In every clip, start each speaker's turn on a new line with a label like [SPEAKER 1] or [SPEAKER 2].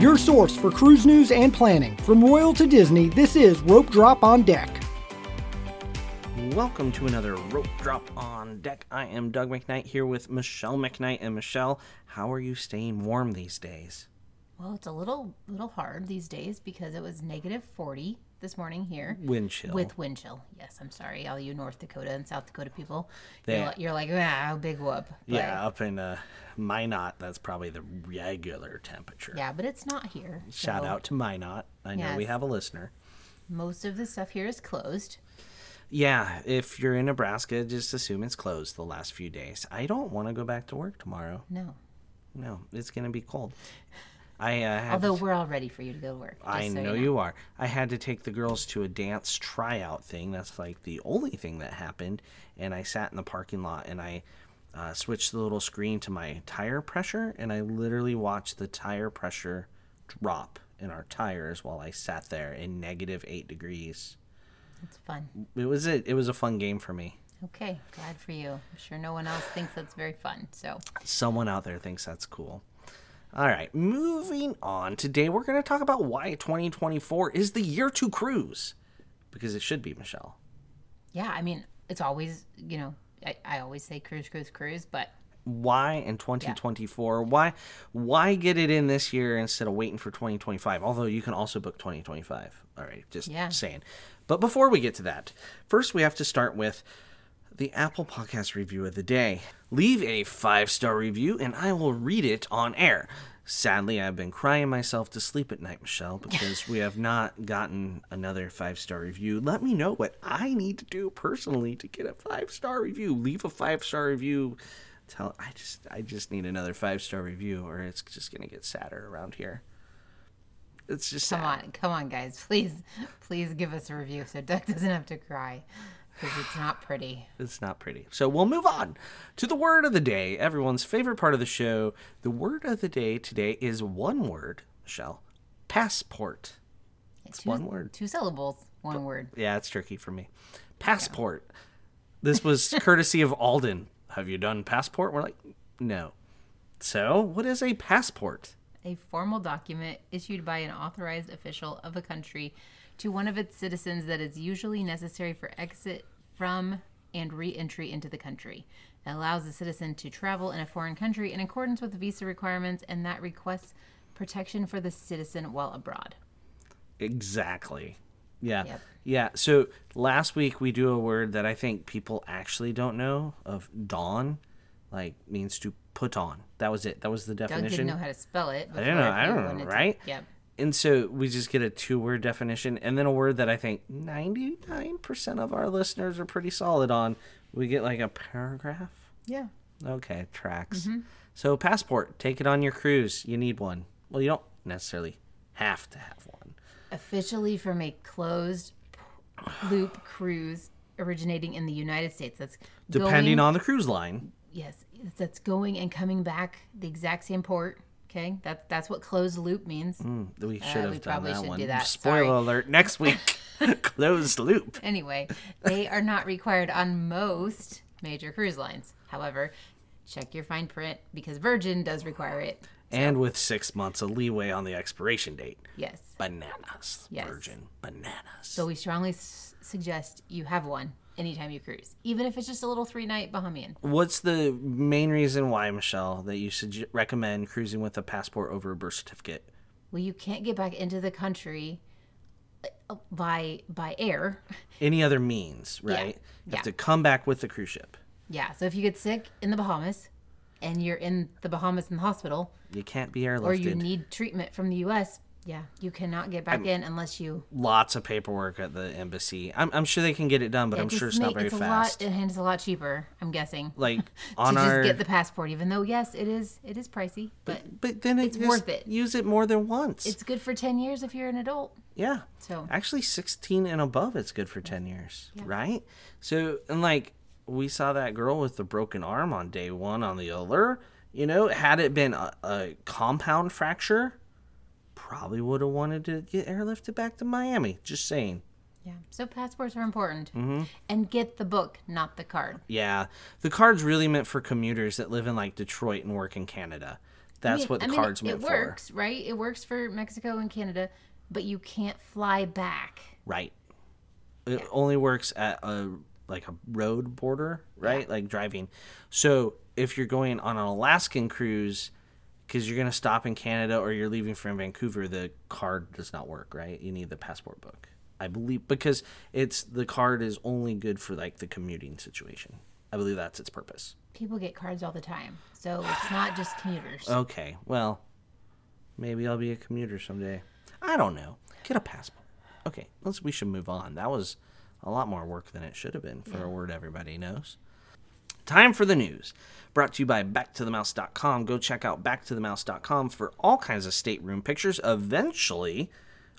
[SPEAKER 1] Your source for cruise news and planning. From Royal to Disney, this is Rope Drop on Deck.
[SPEAKER 2] Welcome to another Rope Drop on Deck. I am Doug McKnight here with Michelle McKnight. And Michelle, how are you staying warm these days?
[SPEAKER 3] Well, it's a little little hard these days because it was negative 40 this morning here.
[SPEAKER 2] Wind chill.
[SPEAKER 3] With wind chill. Yes, I'm sorry, all you North Dakota and South Dakota people.
[SPEAKER 2] They-
[SPEAKER 3] You're, you're like, ah, big whoop. But-
[SPEAKER 2] yeah, up in uh, Minot, that's probably the regular temperature.
[SPEAKER 3] Yeah, but it's not here.
[SPEAKER 2] Shout
[SPEAKER 3] so
[SPEAKER 2] out to Minot. I know we have a listener.
[SPEAKER 3] Most of the stuff here is closed.
[SPEAKER 2] Yeah, if you're in Nebraska, just assume it's closed the last few days. I don't want to go back to work tomorrow.
[SPEAKER 3] No.
[SPEAKER 2] No, it's going to be cold. I uh,
[SPEAKER 3] Although we're all ready for you to go to work.
[SPEAKER 2] I
[SPEAKER 3] so
[SPEAKER 2] know you are. I had to take the girls to a dance tryout thing. That's like the only thing that happened. And I sat in the parking lot and I uh, switched the little screen to my tire pressure. And I literally watched the tire pressure drop in our tires while I sat there in negative eight degrees.
[SPEAKER 3] It's fun.
[SPEAKER 2] It was a, it was a fun game for me.
[SPEAKER 3] Okay, glad for you. I'm sure no one else thinks that's very fun. So,
[SPEAKER 2] Someone out there thinks that's cool. All right, moving on. Today we're going to talk about why 2024 is the year to cruise. Because it should be, Michelle.
[SPEAKER 3] yeah, I mean, it's always, you know, I, I always say cruise, cruise, cruise, but
[SPEAKER 2] why in 2024 why why get it in this year instead of waiting for 2025 although you can also book 2025 all right just
[SPEAKER 3] Yeah.
[SPEAKER 2] saying but before we get to that first we have to start with the apple podcast review of the day leave a five star review and i will read it on air sadly i've been crying myself to sleep at night michelle because we have not gotten another five star review let me know what i need to do personally to get a five star review leave a five star review tell I just I just need another five star review or it's just gonna get sadder around here. It's just
[SPEAKER 3] come
[SPEAKER 2] sad.
[SPEAKER 3] on, come on, guys. Please, please give us a review so Doug doesn't have to cry because it's not pretty.
[SPEAKER 2] It's not pretty. So we'll move on to the word of the day, everyone's favorite part of the show. The word of the day today is one word, Michelle. Passport.
[SPEAKER 3] It's
[SPEAKER 2] one word.
[SPEAKER 3] Two syllables, one word.
[SPEAKER 2] Yeah, it's tricky for me. Passport. This was courtesy of Alden. Have you done passport? We're like, no. So, what is a passport?
[SPEAKER 3] A formal document issued by an authorized official of a country to one of its citizens that is usually necessary for exit from and re entry into the country. It allows the citizen to travel in a foreign country in accordance with visa requirements and that requests protection for the citizen while abroad.
[SPEAKER 2] Exactly. Yeah.
[SPEAKER 3] Yep.
[SPEAKER 2] Yeah. So last week we do a word that I think people actually don't know of don, like means to put on. That was it. That was the
[SPEAKER 3] Doug
[SPEAKER 2] definition.
[SPEAKER 3] didn't know how to spell it.
[SPEAKER 2] I don't know. I don't know,
[SPEAKER 3] to-
[SPEAKER 2] right?
[SPEAKER 3] Yep.
[SPEAKER 2] And so we just get a two word definition and then a word that I think 99% of our listeners are pretty solid on. We get like a paragraph.
[SPEAKER 3] Yeah.
[SPEAKER 2] Okay, tracks.
[SPEAKER 3] Mm-hmm.
[SPEAKER 2] So passport, take it on your cruise. You need one. Well, you don't necessarily have to have one.
[SPEAKER 3] officially from a closed loop cruise originating in the United States. That's
[SPEAKER 2] Depending
[SPEAKER 3] going,
[SPEAKER 2] on the cruise line.
[SPEAKER 3] yes, that's going and coming back the exact same port. Okay, that's that's what closed loop means.
[SPEAKER 2] Mm, We should have
[SPEAKER 3] Uh, we
[SPEAKER 2] done
[SPEAKER 3] probably
[SPEAKER 2] that
[SPEAKER 3] should
[SPEAKER 2] one.
[SPEAKER 3] do that.
[SPEAKER 2] Spoiler
[SPEAKER 3] Sorry.
[SPEAKER 2] alert! Next week, closed loop.
[SPEAKER 3] Anyway, they are not required on most major cruise lines. However, check your fine print because Virgin does require it.
[SPEAKER 2] And with six months of leeway on the expiration date.
[SPEAKER 3] Yes.
[SPEAKER 2] Bananas.
[SPEAKER 3] Yes.
[SPEAKER 2] Virgin bananas.
[SPEAKER 3] So we strongly s- suggest you have one anytime you cruise, even if it's just a little three night Bahamian.
[SPEAKER 2] What's the main reason why, Michelle, that you should recommend cruising with a passport over a birth certificate?
[SPEAKER 3] well you can't get back into the country uh, by by air
[SPEAKER 2] Any other means, right? You
[SPEAKER 3] yeah.
[SPEAKER 2] have to come back with the cruise ship.
[SPEAKER 3] yeah so if you get sick in the bahamas and you're in the bahamas in the hospital
[SPEAKER 2] You can't be airlifted.
[SPEAKER 3] or you need treatment from the us yeah you cannot get back in unless you
[SPEAKER 2] Lots of paperwork at the embassy. I'm, I'm sure they can get it done, but I'm sure it's not
[SPEAKER 3] make-
[SPEAKER 2] very
[SPEAKER 3] it's a
[SPEAKER 2] fast.
[SPEAKER 3] lot and it's a lot cheaper i'm guessing
[SPEAKER 2] like on
[SPEAKER 3] to
[SPEAKER 2] on
[SPEAKER 3] just get the passport even though yes it is it is pricey but
[SPEAKER 2] but then it
[SPEAKER 3] it's worth it.
[SPEAKER 2] Use it more than once.
[SPEAKER 3] it's good for 10 years if you're an adult
[SPEAKER 2] yeah.
[SPEAKER 3] so
[SPEAKER 2] Actually, 16 and above, it's good for 10 years, right? So, and like, we saw that girl with the broken arm on day one on the Allure. You know, had it been a, a compound fracture, probably would have wanted to get airlifted back to Miami. Just saying.
[SPEAKER 3] yeah so passports are important
[SPEAKER 2] Mm-hmm.
[SPEAKER 3] and get the book not the card
[SPEAKER 2] Yeah. The card's really meant for commuters that live in like Detroit and work in Canada. That's
[SPEAKER 3] I mean-
[SPEAKER 2] what the
[SPEAKER 3] I mean,
[SPEAKER 2] card's
[SPEAKER 3] it,
[SPEAKER 2] meant
[SPEAKER 3] it works, right? It works for Mexico and Canada, but you can't fly back.
[SPEAKER 2] Right. It only works at a like a road border, right? Like driving. So if you're going on an Alaskan cruise, because you're gonna stop in Canada or you're leaving from Vancouver, the card does not work, right? You need the passport book. I believe because it's the card is only good for like the commuting situation. I believe that's its purpose.
[SPEAKER 3] People get cards all the time, so it's not just commuters.
[SPEAKER 2] Okay, well, maybe I'll be a commuter someday. I don't know. Get a passport. Okay, let's. We should move on. That was a lot more work than it should have been for a word everybody knows. Time for the news. Brought to you by BackToTheMouse.com. Go check out BackToTheMouse.com for all kinds of stateroom pictures. Eventually,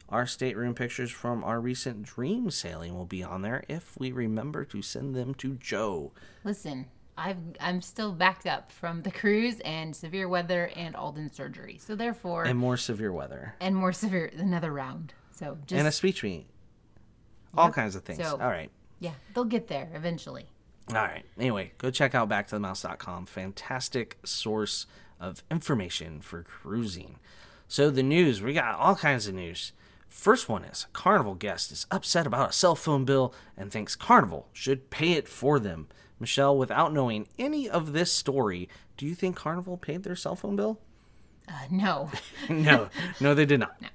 [SPEAKER 2] our stateroom pictures from our recent dream sailing will be on there if we remember to send them to Joe.
[SPEAKER 3] Listen, I've I'm still backed up from the cruise and severe weather and Alden surgery, so therefore,
[SPEAKER 2] And more severe weather.
[SPEAKER 3] And more severe another round. So just
[SPEAKER 2] And a speech meet. All
[SPEAKER 3] Yep.
[SPEAKER 2] kinds of things.
[SPEAKER 3] So-
[SPEAKER 2] all right.
[SPEAKER 3] yeah, they'll get there eventually.
[SPEAKER 2] All right. Anyway, go check out backtothemouse.com. Fantastic source of information for cruising. So the news, we got all kinds of news. First one is a Carnival guest is upset about a cell phone bill and thinks Carnival should pay it for them. Michelle, without knowing any of this story, do you think Carnival paid their cell phone bill?
[SPEAKER 3] Uh, no,
[SPEAKER 2] no, no, they did not. No.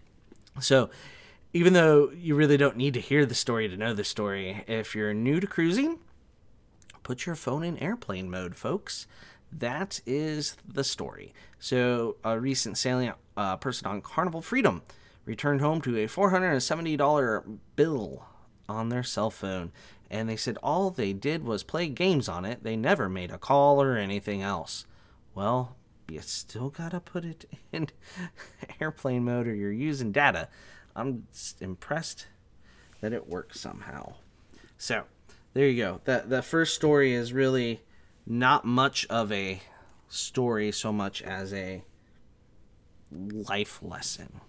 [SPEAKER 2] So, even though you really don't need to hear the story to know the story, if you're new to cruising, put your phone in airplane mode, folks. That is the story. So, a recent sailing uh, person on Carnival Freedom returned home to a $470 bill on their cell phone, and they said all they did was play games on it. They never made a call or anything else. Well, you still gotta put it in airplane mode or you're using data. I'm impressed that it works somehow. So, there you go. That the first story is really not much of a story so much as a life lesson.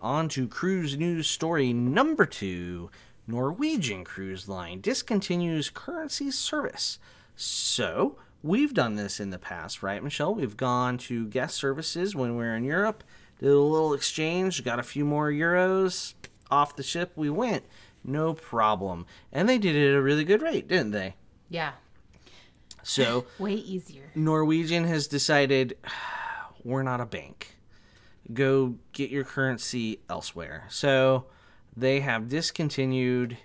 [SPEAKER 2] On to cruise news story number two. Norwegian Cruise Line discontinues currency service. So, we've done this in the past, right, Michelle? We've gone to guest services when we are in Europe, did a little exchange, got a few more euros, off the ship we went. No problem. And they did it at a really good rate, didn't they?
[SPEAKER 3] yeah,
[SPEAKER 2] So,
[SPEAKER 3] way easier.
[SPEAKER 2] Norwegian has decided we're not a bank. Go get your currency elsewhere. So they have discontinued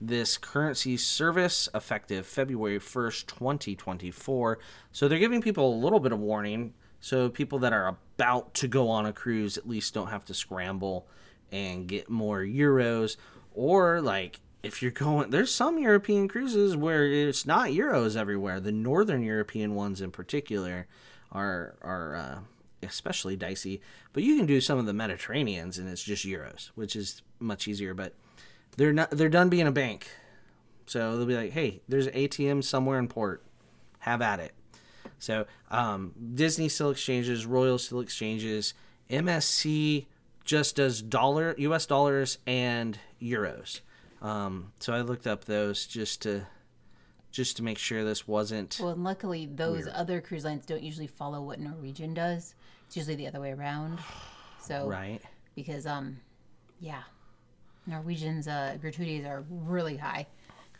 [SPEAKER 2] this currency service effective February 1st, 2024. So they're giving people a little bit of warning. So people that are about to go on a cruise at least don't have to scramble and get more euros. Or like if you're going there's some European cruises where it's not euros everywhere. The northern European ones in particular are are uh, especially dicey. But you can do some of the Mediterraneans and it's just euros, which is much easier. But they're not they're done being a bank. So they'll be like, hey, there's an ATM somewhere in port. Have at it. So um, Disney still exchanges, Royal still exchanges, MSC just does dollar U.S. dollars and euros. Um, so I looked up those just to just to make sure this wasn't
[SPEAKER 3] Well, and luckily, those other cruise lines don't usually follow what Norwegian does. It's usually the other way around. So,
[SPEAKER 2] right.
[SPEAKER 3] because um, yeah, Norwegian's uh, gratuities are really high.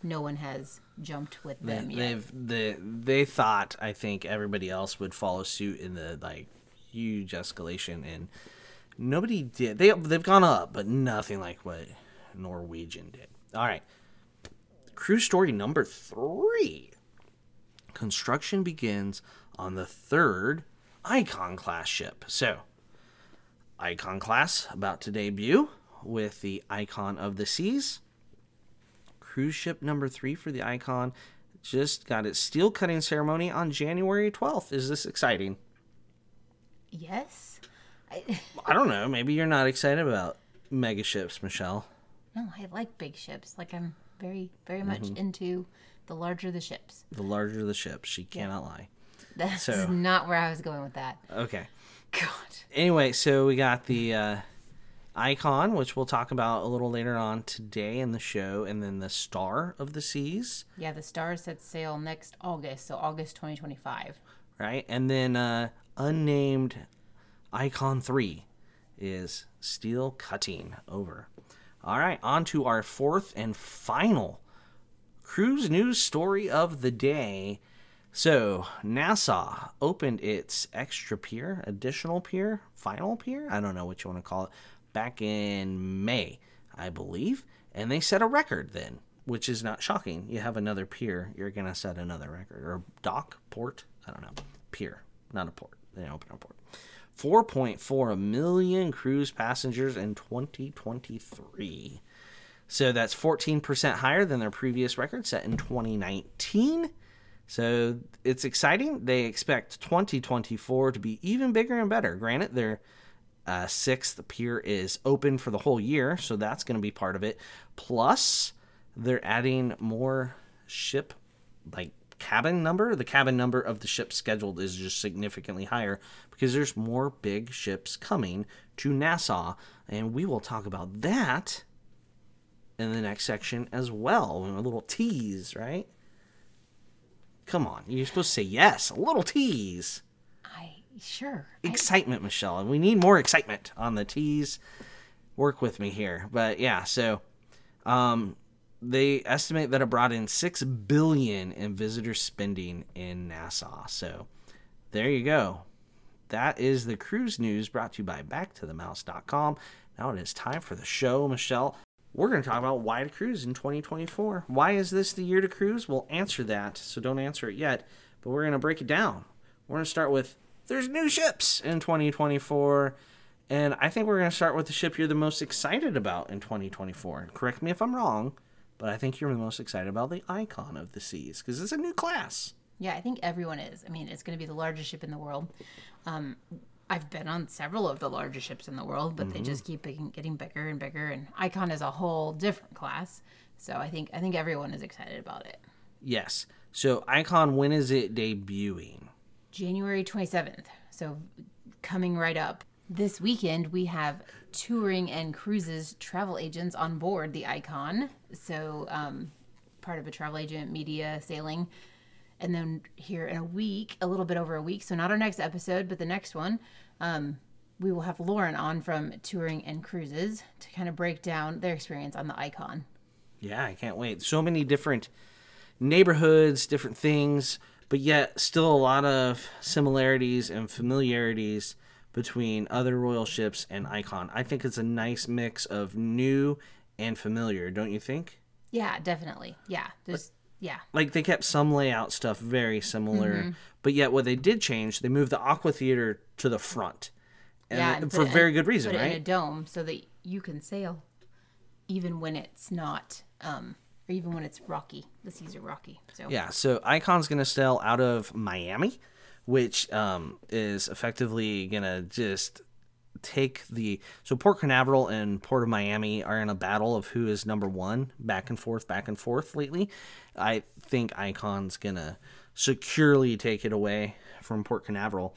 [SPEAKER 3] No one has jumped with
[SPEAKER 2] They,
[SPEAKER 3] them yet.
[SPEAKER 2] they've the they thought I think everybody else would follow suit in the like huge escalation and nobody did. They they've gone up, but nothing like what Norwegian did. All right. Cruise story number 3. Construction begins on the third Icon class ship. So, Icon class about to debut with the Icon of the Seas cruise ship number three for the Icon just got its steel cutting ceremony on January 12th. Is this exciting?
[SPEAKER 3] yes. I,
[SPEAKER 2] I don't know. Maybe you're not excited about mega ships, Michelle.
[SPEAKER 3] No, I like big ships. Like I'm very, very much
[SPEAKER 2] Mm-hmm.
[SPEAKER 3] into the larger the ships.
[SPEAKER 2] The larger the ship, she cannot lie.
[SPEAKER 3] That's
[SPEAKER 2] So-
[SPEAKER 3] not where I was going with that.
[SPEAKER 2] Okay.
[SPEAKER 3] God.
[SPEAKER 2] Anyway, so we got the uh, Icon, which we'll talk about a little later on today in the show, and then the Star of the Seas,
[SPEAKER 3] Yeah, the Star sets sail next August, so August 2025.
[SPEAKER 2] right? And then uh, unnamed Icon 3 is steel cutting over. All right, on to our fourth and final cruise news story of the day. So, Nassau opened its extra pier, additional pier, final pier, I don't know what you want to call it, back in May, I believe. And they set a record then, which is not shocking. You have another pier, you're going to set another record. Or dock, port, I don't know. Pier, not a port. They open a port. 4.4 million cruise passengers in 2023. So that's 14% higher than their previous record set in 2019. So it's exciting. They expect 2024 to be even bigger and better. Granted, their uh, sixth pier is open for the whole year, so that's going to be part of it. Plus, they're adding more ship like cabin number, the cabin number of the ship scheduled is just significantly higher because there's more big ships coming to Nassau. And we will talk about that in the next section as well. A little tease, right? Come on, you're supposed to say yes. A little tease.
[SPEAKER 3] I sure.
[SPEAKER 2] Excitement, Michelle. And we need more excitement on the tease. Work with me here. But yeah, so um they estimate that it brought in six billion in visitor spending in Nassau. So there you go. That is the cruise news brought to you by backtothemouse.com. Now it is time for the show, Michelle. We're going to talk about why to cruise in 2024. Why is this the year to cruise? We'll answer that, so don't answer it yet, but we're going to break it down. We're going to start with there's new ships in 2024. And I think we're going to start with the ship you're the most excited about in 2024. Correct me if I'm wrong, but I think you're the most excited about the Icon of the Seas because it's a new class.
[SPEAKER 3] Yeah, I think everyone is. I mean, it's going to be the largest ship in the world. Um, I've been on several of the largest ships in the world, but they just keep getting- bigger and bigger. And Icon is a whole different class. So I think I think everyone is excited about it.
[SPEAKER 2] Yes. So Icon, when is it debuting?
[SPEAKER 3] January 27th. So coming right up. This weekend, we have touring and cruises travel agents on board the Icon. So, um, part of a travel agent media sailing. And then here in a week, a little bit over a week, so not our next episode, but the next one, um, we will have Lauren on from Touring and Cruises to kind of break down their experience on the Icon.
[SPEAKER 2] Yeah, I can't wait. So many different neighborhoods, different things, but yet still a lot of similarities and familiarities between other royal ships and Icon. I think it's a nice mix of new and familiar, don't you think?
[SPEAKER 3] Yeah, definitely. Yeah, there's yeah.
[SPEAKER 2] Like they kept some layout stuff very similar,
[SPEAKER 3] Mm-hmm.
[SPEAKER 2] but yet what they did change, they moved the Aqua Theater to the front. And
[SPEAKER 3] yeah, and
[SPEAKER 2] for
[SPEAKER 3] it
[SPEAKER 2] very good reason,
[SPEAKER 3] put it in a dome so that you can sail, even when it's not, um, or even when it's rocky. The seas are rocky. So
[SPEAKER 2] Yeah, so Icon's gonna sail out of Miami, which um, is effectively gonna just take the so Port Canaveral and Port of Miami are in a battle of who is number one, back and forth, back and forth lately. I think Icon's gonna securely take it away from Port Canaveral,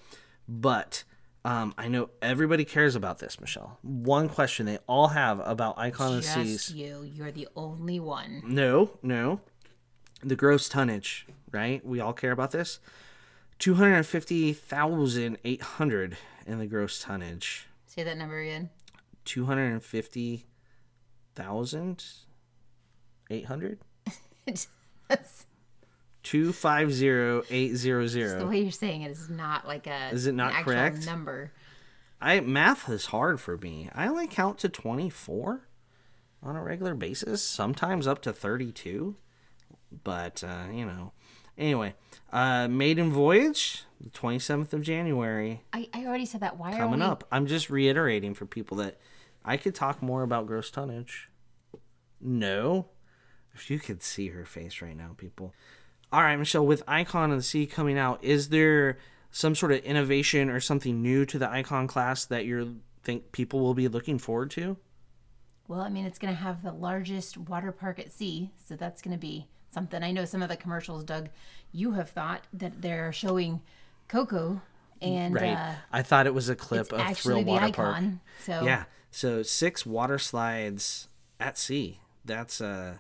[SPEAKER 2] but um, I know everybody cares about this, Michelle. One question they all have about Icon of
[SPEAKER 3] just
[SPEAKER 2] Seas.
[SPEAKER 3] you. You're the only one.
[SPEAKER 2] No, no. The gross tonnage, right? We all care about this. 250,800 in the gross tonnage.
[SPEAKER 3] Say that number again.
[SPEAKER 2] 250,800?
[SPEAKER 3] That's
[SPEAKER 2] 250800.
[SPEAKER 3] the way you're saying it is not like a.
[SPEAKER 2] Is it not correct?
[SPEAKER 3] Number.
[SPEAKER 2] I math is hard for me. I only count to 24 on a regular basis, sometimes up to 32. But uh, you know, anyway, uh, maiden voyage, the 27th of January,
[SPEAKER 3] I, I already said that. Why are
[SPEAKER 2] coming
[SPEAKER 3] we?
[SPEAKER 2] up. I'm just reiterating for people that I could talk more about gross tonnage. No, if you could see her face right now, people. All right, Michelle, with Icon of the Sea coming out, is there some sort of innovation or something new to the Icon class that you think people will be looking forward to?
[SPEAKER 3] Well, I mean, it's going to have the largest water park at sea, so that's going to be something. I know some of the commercials, Doug, you have thought that they're showing Coco, and
[SPEAKER 2] Right.
[SPEAKER 3] uh,
[SPEAKER 2] I thought it was a clip of Thrill Water
[SPEAKER 3] icon.
[SPEAKER 2] Park.
[SPEAKER 3] So
[SPEAKER 2] Yeah. So six water slides at sea. That's a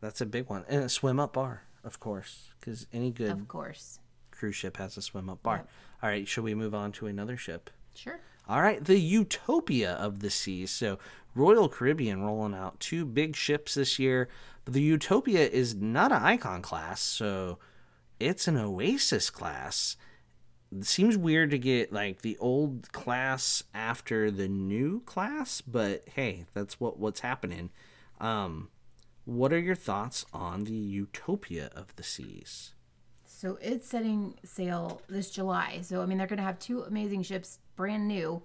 [SPEAKER 2] that's a big one, and a swim up bar, of course, because any good
[SPEAKER 3] of course.
[SPEAKER 2] cruise ship has a swim up bar. All right, should we move on to another ship?
[SPEAKER 3] Sure.
[SPEAKER 2] All right, the Utopia of the Seas. So, Royal Caribbean rolling out two big ships this year, but the Utopia is not an icon class, so it's an Oasis class. It seems weird to get like the old class after the new class, but hey, that's what what's happening. Um, what are your thoughts on the Utopia of the Seas?
[SPEAKER 3] So it's setting sail this July. So I mean, they're going to have two amazing ships, brand new,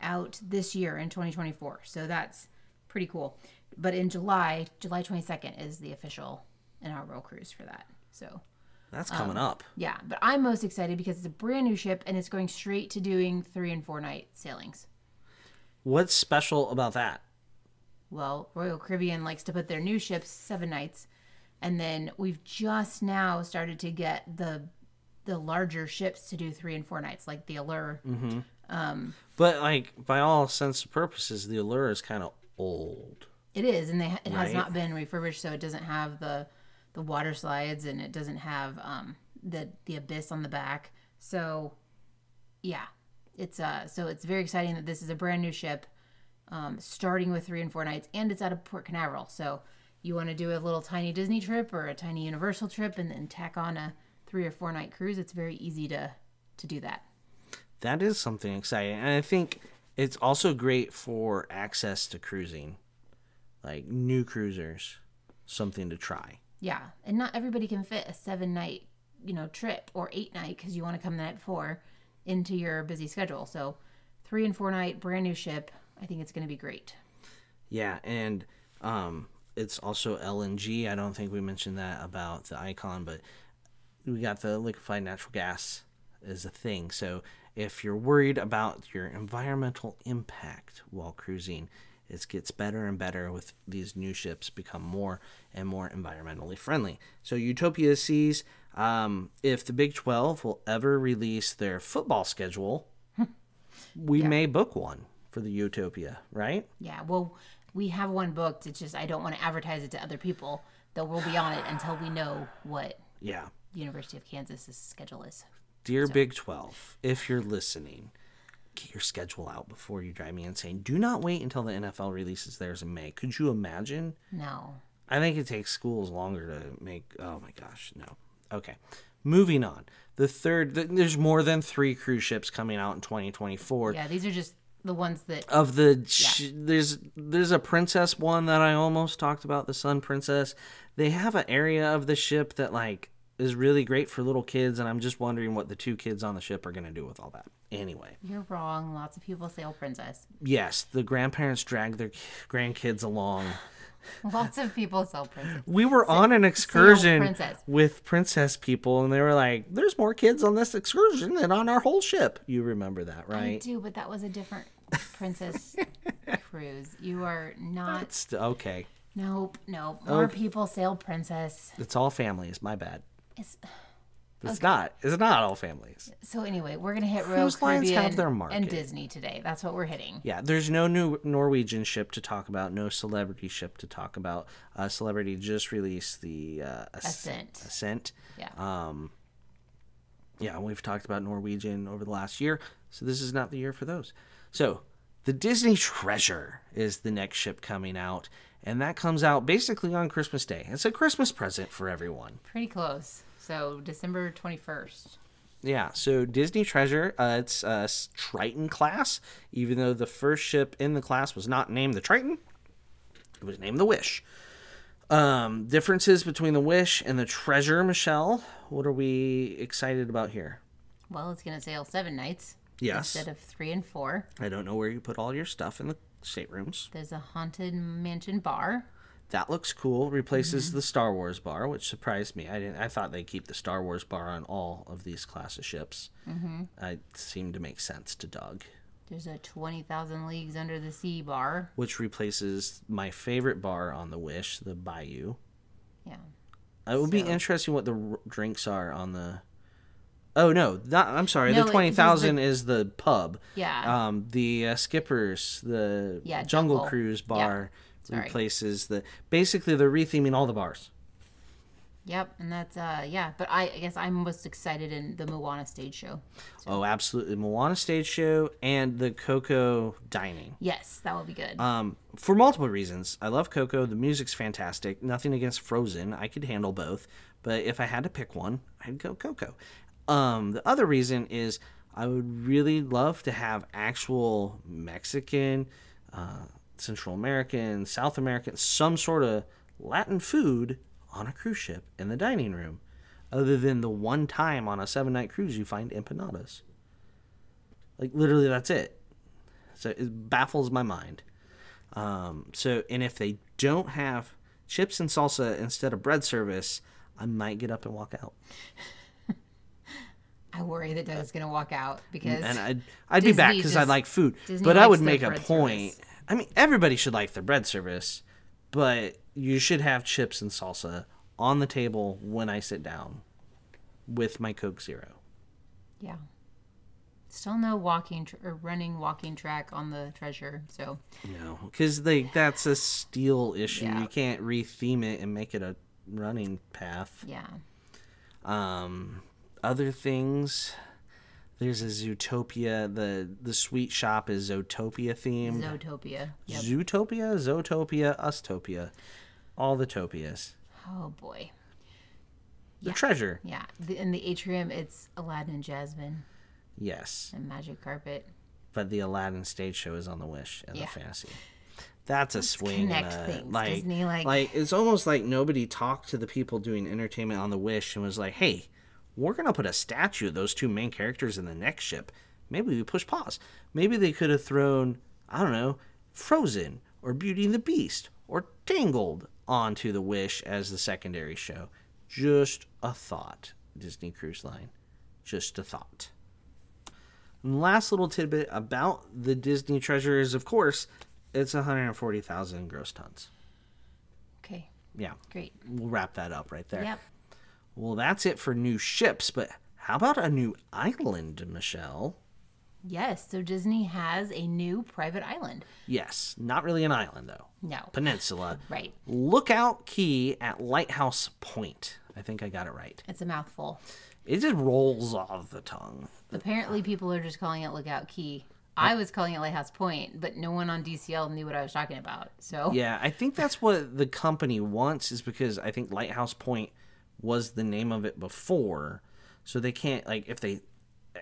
[SPEAKER 3] out this year in 2024. So that's pretty cool. But in July, July 22nd is the official inaugural cruise for that. So
[SPEAKER 2] That's coming up.
[SPEAKER 3] yeah, but I'm most excited because it's a brand new ship and it's going straight to doing three and four night sailings.
[SPEAKER 2] What's special about that?
[SPEAKER 3] Well, Royal Caribbean likes to put their new ships seven nights, and then we've just now started to get the the larger ships to do three and four nights, like the Allure.
[SPEAKER 2] um But like by all sense and purposes, the allure is kind of old.
[SPEAKER 3] It is, and they, it has not been refurbished, so it doesn't have the the water slides, and it doesn't have um, the the abyss on the back. So, yeah, it's uh, so it's very exciting that this is a brand new ship, um, starting with three and four nights, and it's out of Port Canaveral. So, you want to do a little tiny Disney trip or a tiny Universal trip, and then tack on a three or four night cruise. It's very easy to to do that.
[SPEAKER 2] That is something exciting, and I think it's also great for access to cruising, like new cruisers, something to try.
[SPEAKER 3] Yeah, and not everybody can fit a seven night, you know, trip or eight night because you want to come the night before into your busy schedule. So, three and four night, brand new ship. I think it's going to be great.
[SPEAKER 2] Yeah, and um, it's also LNG. I don't think we mentioned that about the icon, but we got the liquefied natural gas is a thing. So if you're worried about your environmental impact while cruising, it gets better and better with these new ships become more and more environmentally friendly. So Utopia sees um, if the Big 12 will ever release their football schedule, we may book one for the Utopia, right?
[SPEAKER 3] Yeah, well, we have one booked. It's just I don't want to advertise it to other people that we'll be on it until we know what
[SPEAKER 2] Yeah.
[SPEAKER 3] University of Kansas's schedule is.
[SPEAKER 2] Dear Big 12, if you're listening, get your schedule out before you drive me insane. Do not wait until the NFL releases theirs in May. Could you imagine?
[SPEAKER 3] No.
[SPEAKER 2] I think it takes schools longer to make. Oh my gosh, no. Okay. Moving on. The third, th- there's more than three cruise ships coming out in 2024.
[SPEAKER 3] Yeah, these are just the ones that
[SPEAKER 2] Of the sh- there's there's a princess one that I almost talked about, the Sun Princess. They have an area of the ship that like is really great for little kids, and I'm just wondering what the two kids on the ship are gonna do with all that. Anyway,
[SPEAKER 3] you're wrong. Lots of people sail oh, Princess.
[SPEAKER 2] yes, the grandparents drag their grandkids along.
[SPEAKER 3] Lots of people sail oh, Princess.
[SPEAKER 2] We were on an oh, excursion
[SPEAKER 3] Princess.
[SPEAKER 2] with princess people, and they were like, "There's more kids on this excursion than on our whole ship." You remember that, right?
[SPEAKER 3] I do, but that was a different Princess cruise. You are not.
[SPEAKER 2] Okay.
[SPEAKER 3] Nope, nope. More people sail Princess.
[SPEAKER 2] It's all families. My bad.
[SPEAKER 3] It's,
[SPEAKER 2] It's not. It's not all families.
[SPEAKER 3] so anyway, we're gonna hit Royal
[SPEAKER 2] Cruise lines
[SPEAKER 3] Caribbean
[SPEAKER 2] have their market. and.
[SPEAKER 3] Disney today. That's what we're hitting.
[SPEAKER 2] Yeah, there's no new Norwegian ship to talk about, no celebrity ship to talk about. Uh, celebrity just released the uh,
[SPEAKER 3] Ascent.
[SPEAKER 2] Ascent.
[SPEAKER 3] Yeah.
[SPEAKER 2] Um, yeah, we've talked about Norwegian over the last year, so this is not the year for those. So, the Disney Treasure is the next ship coming out, and that comes out basically on Christmas Day. It's a Christmas present for everyone.
[SPEAKER 3] Pretty close. So December twenty first.
[SPEAKER 2] Yeah, so Disney Treasure, uh, it's a Triton class. Even though the first ship in the class was not named the Triton, it was named the Wish. Um, differences between the Wish and the Treasure, Michelle. What are we excited about here?
[SPEAKER 3] Well, it's gonna sail seven nights
[SPEAKER 2] Yes.
[SPEAKER 3] instead of three and four.
[SPEAKER 2] I don't know where you put all your stuff in the staterooms.
[SPEAKER 3] There's a haunted mansion bar.
[SPEAKER 2] That looks cool. Replaces the Star Wars bar, which surprised me. I didn't. I thought they'd keep the Star Wars bar on all of these class of ships. Mm-hmm. It seemed to make sense to Doug.
[SPEAKER 3] There's a twenty thousand leagues under the sea bar.
[SPEAKER 2] which replaces my favorite bar on the Wish, the Bayou.
[SPEAKER 3] Yeah.
[SPEAKER 2] It would be interesting what the r- drinks are on the. Oh no, not, I'm sorry.
[SPEAKER 3] No,
[SPEAKER 2] the twenty thousand is the pub.
[SPEAKER 3] Yeah.
[SPEAKER 2] Um, the uh, Skippers, the
[SPEAKER 3] Yeah,
[SPEAKER 2] Jungle,
[SPEAKER 3] Jungle.
[SPEAKER 2] Cruise bar
[SPEAKER 3] Sorry.
[SPEAKER 2] replaces the. Basically, they're retheming all the bars.
[SPEAKER 3] Yep, and that's uh yeah, but I, I guess I'm most excited in the Moana stage show.
[SPEAKER 2] Oh, absolutely. Moana stage show and the Coco dining.
[SPEAKER 3] Yes, that will be good.
[SPEAKER 2] Um, for multiple reasons. I love Coco. The music's fantastic. Nothing against Frozen. I could handle both. But if I had to pick one, I'd go Coco. Um, the other reason is I would really love to have actual Mexican, uh, Central American, South American, some sort of Latin food on a cruise ship in the dining room, other than the one time on a seven night cruise you find empanadas. Like, literally, that's it. So it baffles my mind. Um, so, and if they don't have chips and salsa instead of bread service, I might get up and walk out.
[SPEAKER 3] I worry that Doug's gonna walk out because
[SPEAKER 2] And I'd, I'd be back because I like food.
[SPEAKER 3] Disney
[SPEAKER 2] but I would make a point.
[SPEAKER 3] service.
[SPEAKER 2] I mean, everybody should like their bread service, but you should have chips and salsa on the table when I sit down with my Coke Zero.
[SPEAKER 3] yeah, still no walking tr- or running walking track on the treasure. So
[SPEAKER 2] No, because they that's a steel issue.
[SPEAKER 3] Yeah.
[SPEAKER 2] You can't retheme it and make it a running path.
[SPEAKER 3] yeah,
[SPEAKER 2] Um, other things. There's a Zootopia. The the sweet shop is Zootopia themed.
[SPEAKER 3] Zootopia. Yep.
[SPEAKER 2] Zootopia, Zootopia, Ustopia. All the topias.
[SPEAKER 3] Oh boy.
[SPEAKER 2] The
[SPEAKER 3] Yeah.
[SPEAKER 2] treasure.
[SPEAKER 3] Yeah, the, in the atrium, it's Aladdin and Jasmine
[SPEAKER 2] Yes.
[SPEAKER 3] and Magic Carpet.
[SPEAKER 2] But the Aladdin stage show is on the Wish and
[SPEAKER 3] Yeah.
[SPEAKER 2] the Fantasy. That's a swing. and
[SPEAKER 3] connect
[SPEAKER 2] a-
[SPEAKER 3] things,
[SPEAKER 2] like,
[SPEAKER 3] Disney, like-
[SPEAKER 2] like it's almost like nobody talked to the people doing entertainment on the Wish and was like, "Hey, we're gonna put a statue of those two main characters in the next ship. Maybe we push pause. Maybe they could have thrown, I don't know, Frozen or Beauty and the Beast or Tangled onto the Wish as the secondary show. Just a thought, Disney Cruise Line. Just a thought. And last little tidbit about the Disney treasure is, of course, it's 140,000 gross tons.
[SPEAKER 3] Okay,
[SPEAKER 2] Yeah,
[SPEAKER 3] great.
[SPEAKER 2] we'll wrap that up right there.
[SPEAKER 3] Yep.
[SPEAKER 2] Well, that's it for new ships, but how about a new island, Michelle?
[SPEAKER 3] Yes, so Disney has a new private island.
[SPEAKER 2] Yes, not really an island, though.
[SPEAKER 3] No.
[SPEAKER 2] Peninsula.
[SPEAKER 3] Right.
[SPEAKER 2] Lookout Cay at Lighthouse Point. I think I got it right.
[SPEAKER 3] It's a mouthful.
[SPEAKER 2] It just rolls off the tongue.
[SPEAKER 3] Apparently, people are just calling it Lookout Cay. I was calling it Lighthouse Point, but no one on DCL knew what I was talking about. So
[SPEAKER 2] Yeah, I think that's what the company wants is because I think Lighthouse Point was the name of it before. So they can't like if they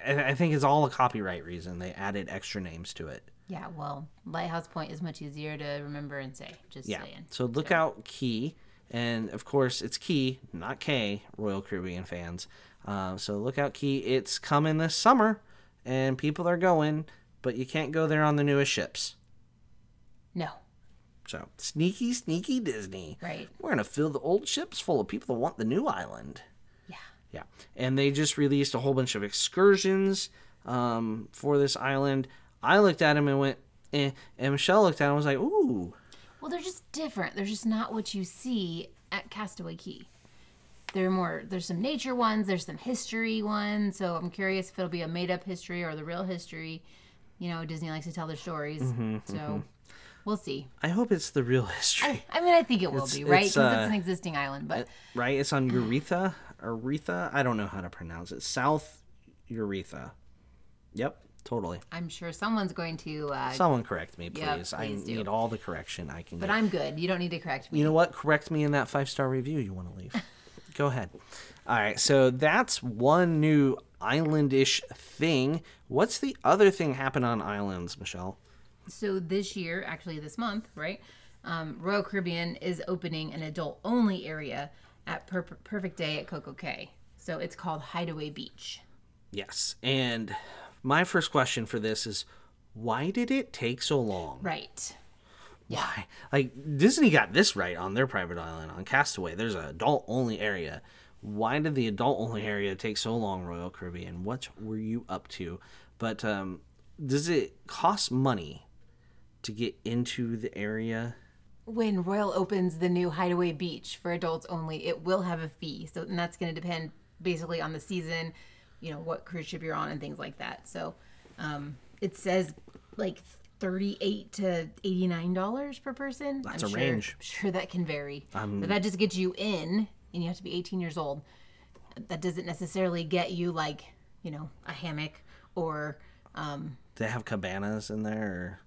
[SPEAKER 2] I think it's all a copyright reason. They added extra names to it.
[SPEAKER 3] yeah, well, Lighthouse Point is much easier to remember and say. Just
[SPEAKER 2] Yeah.
[SPEAKER 3] saying.
[SPEAKER 2] So Lookout Cay, and of course it's Key, not K. Royal Caribbean fans. Uh, so Lookout Cay, it's coming this summer, and people are going, but you can't go there on the newest ships.
[SPEAKER 3] No.
[SPEAKER 2] So sneaky, sneaky Disney.
[SPEAKER 3] Right.
[SPEAKER 2] We're gonna fill the old ships full of people that want the new island.
[SPEAKER 3] Yeah.
[SPEAKER 2] Yeah, and they just released a whole bunch of excursions um, for this island. I looked at them and went, eh, and Michelle looked at them and was like, ooh.
[SPEAKER 3] Well, they're just different. They're just not what you see at Castaway Cay. There are more. There's some nature ones. There's some history ones. So I'm curious if it'll be a made-up history or the real history. You know, Disney likes to tell their stories.
[SPEAKER 2] Mm-hmm,
[SPEAKER 3] so we'll see.
[SPEAKER 2] I hope it's the real history.
[SPEAKER 3] I mean, I think it will
[SPEAKER 2] It's-
[SPEAKER 3] be right
[SPEAKER 2] it's,
[SPEAKER 3] because
[SPEAKER 2] uh,
[SPEAKER 3] it's an existing island. But
[SPEAKER 2] right? It's on Euretha, Aretha. I don't know how to pronounce it. South Euretha. Yep, totally.
[SPEAKER 3] I'm sure someone's going to. Uh,
[SPEAKER 2] Someone correct me, please.
[SPEAKER 3] Yeah,
[SPEAKER 2] I
[SPEAKER 3] do.
[SPEAKER 2] need all the correction I can
[SPEAKER 3] but
[SPEAKER 2] get.
[SPEAKER 3] I'm good. You don't need to correct me.
[SPEAKER 2] You know what? Correct me in that five star review you want to leave. Go ahead. All right, so that's one new islandish thing. What's the other thing happen on islands, Michelle?
[SPEAKER 3] So this year, actually this month, right? Um, Royal Caribbean is opening an adult-only area at per- Perfect Day at Coco Cay. So it's called Hideaway Beach.
[SPEAKER 2] Yes. And my first question for this is why did it take so long?
[SPEAKER 3] Right.
[SPEAKER 2] Why? Like Disney got this right on their private island on Castaway. There's an adult only area. Why did the adult only area take so long, Royal Caribbean? What were you up to? But um, does it cost money to get into the area?
[SPEAKER 3] When Royal opens the new Hideaway Beach for adults only, it will have a fee. So and that's going to depend basically on the season, you know, what cruise ship you're on and things like that. So um, it says like 38 to 89 dollars per person
[SPEAKER 2] That's
[SPEAKER 3] I'm
[SPEAKER 2] a
[SPEAKER 3] sure,
[SPEAKER 2] range.
[SPEAKER 3] I'm sure that can vary but that just gets you in and you have to be 18 years old. That doesn't necessarily get you like, you know, a hammock or um,
[SPEAKER 2] They have cabanas in there or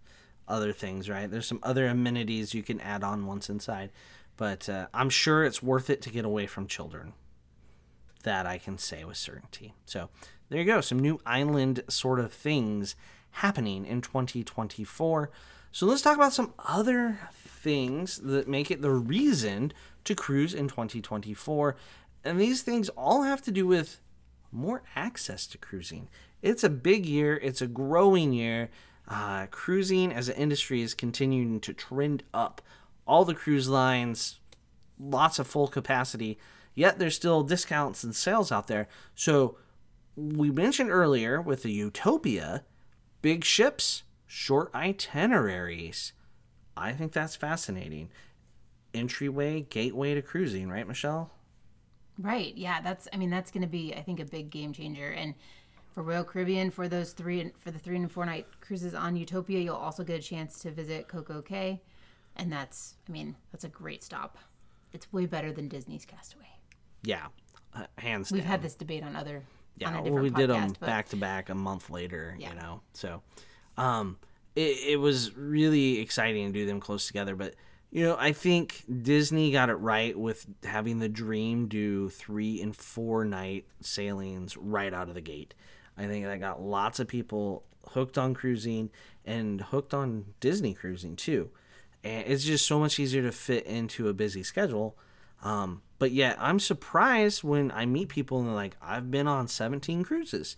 [SPEAKER 2] other things, right? There's some other amenities you can add on once inside, but uh, I'm sure it's worth it to get away from children. That I can say with certainty. So there you go, some new island sort of things happening in 2024. So let's talk about some other things that make it the reason to cruise in 2024. And these things all have to do with more access to cruising. It's a big year, it's a growing year. Uh, cruising as an industry is continuing to trend up. All the cruise lines, lots of full capacity, yet there's still discounts and sales out there. So, we mentioned earlier with the Utopia, big ships, short itineraries. I think that's fascinating. Entryway, gateway to cruising, right, Michelle?
[SPEAKER 3] Right. Yeah. That's. I mean, that's going to be, I think, a big game changer. And for Royal Caribbean, for those three and for the three and four night cruises on Utopia, you'll also get a chance to visit Coco Cay, and that's. I mean, that's a great stop. It's way better than Disney's Castaway.
[SPEAKER 2] Yeah, uh, hands
[SPEAKER 3] We've
[SPEAKER 2] down.
[SPEAKER 3] had this debate on other.
[SPEAKER 2] yeah,
[SPEAKER 3] on a
[SPEAKER 2] well, we
[SPEAKER 3] podcast,
[SPEAKER 2] did them
[SPEAKER 3] but
[SPEAKER 2] back to back a month later,
[SPEAKER 3] Yeah.
[SPEAKER 2] you know. So, um, it, it was really exciting to do them close together. But you know, I think Disney got it right with having the Dream do three and four night sailings right out of the gate. I think that got lots of people hooked on cruising and hooked on Disney cruising too. And it's just so much easier to fit into a busy schedule. Um, but yet, I'm surprised when I meet people and they're like, I've been on 17 cruises.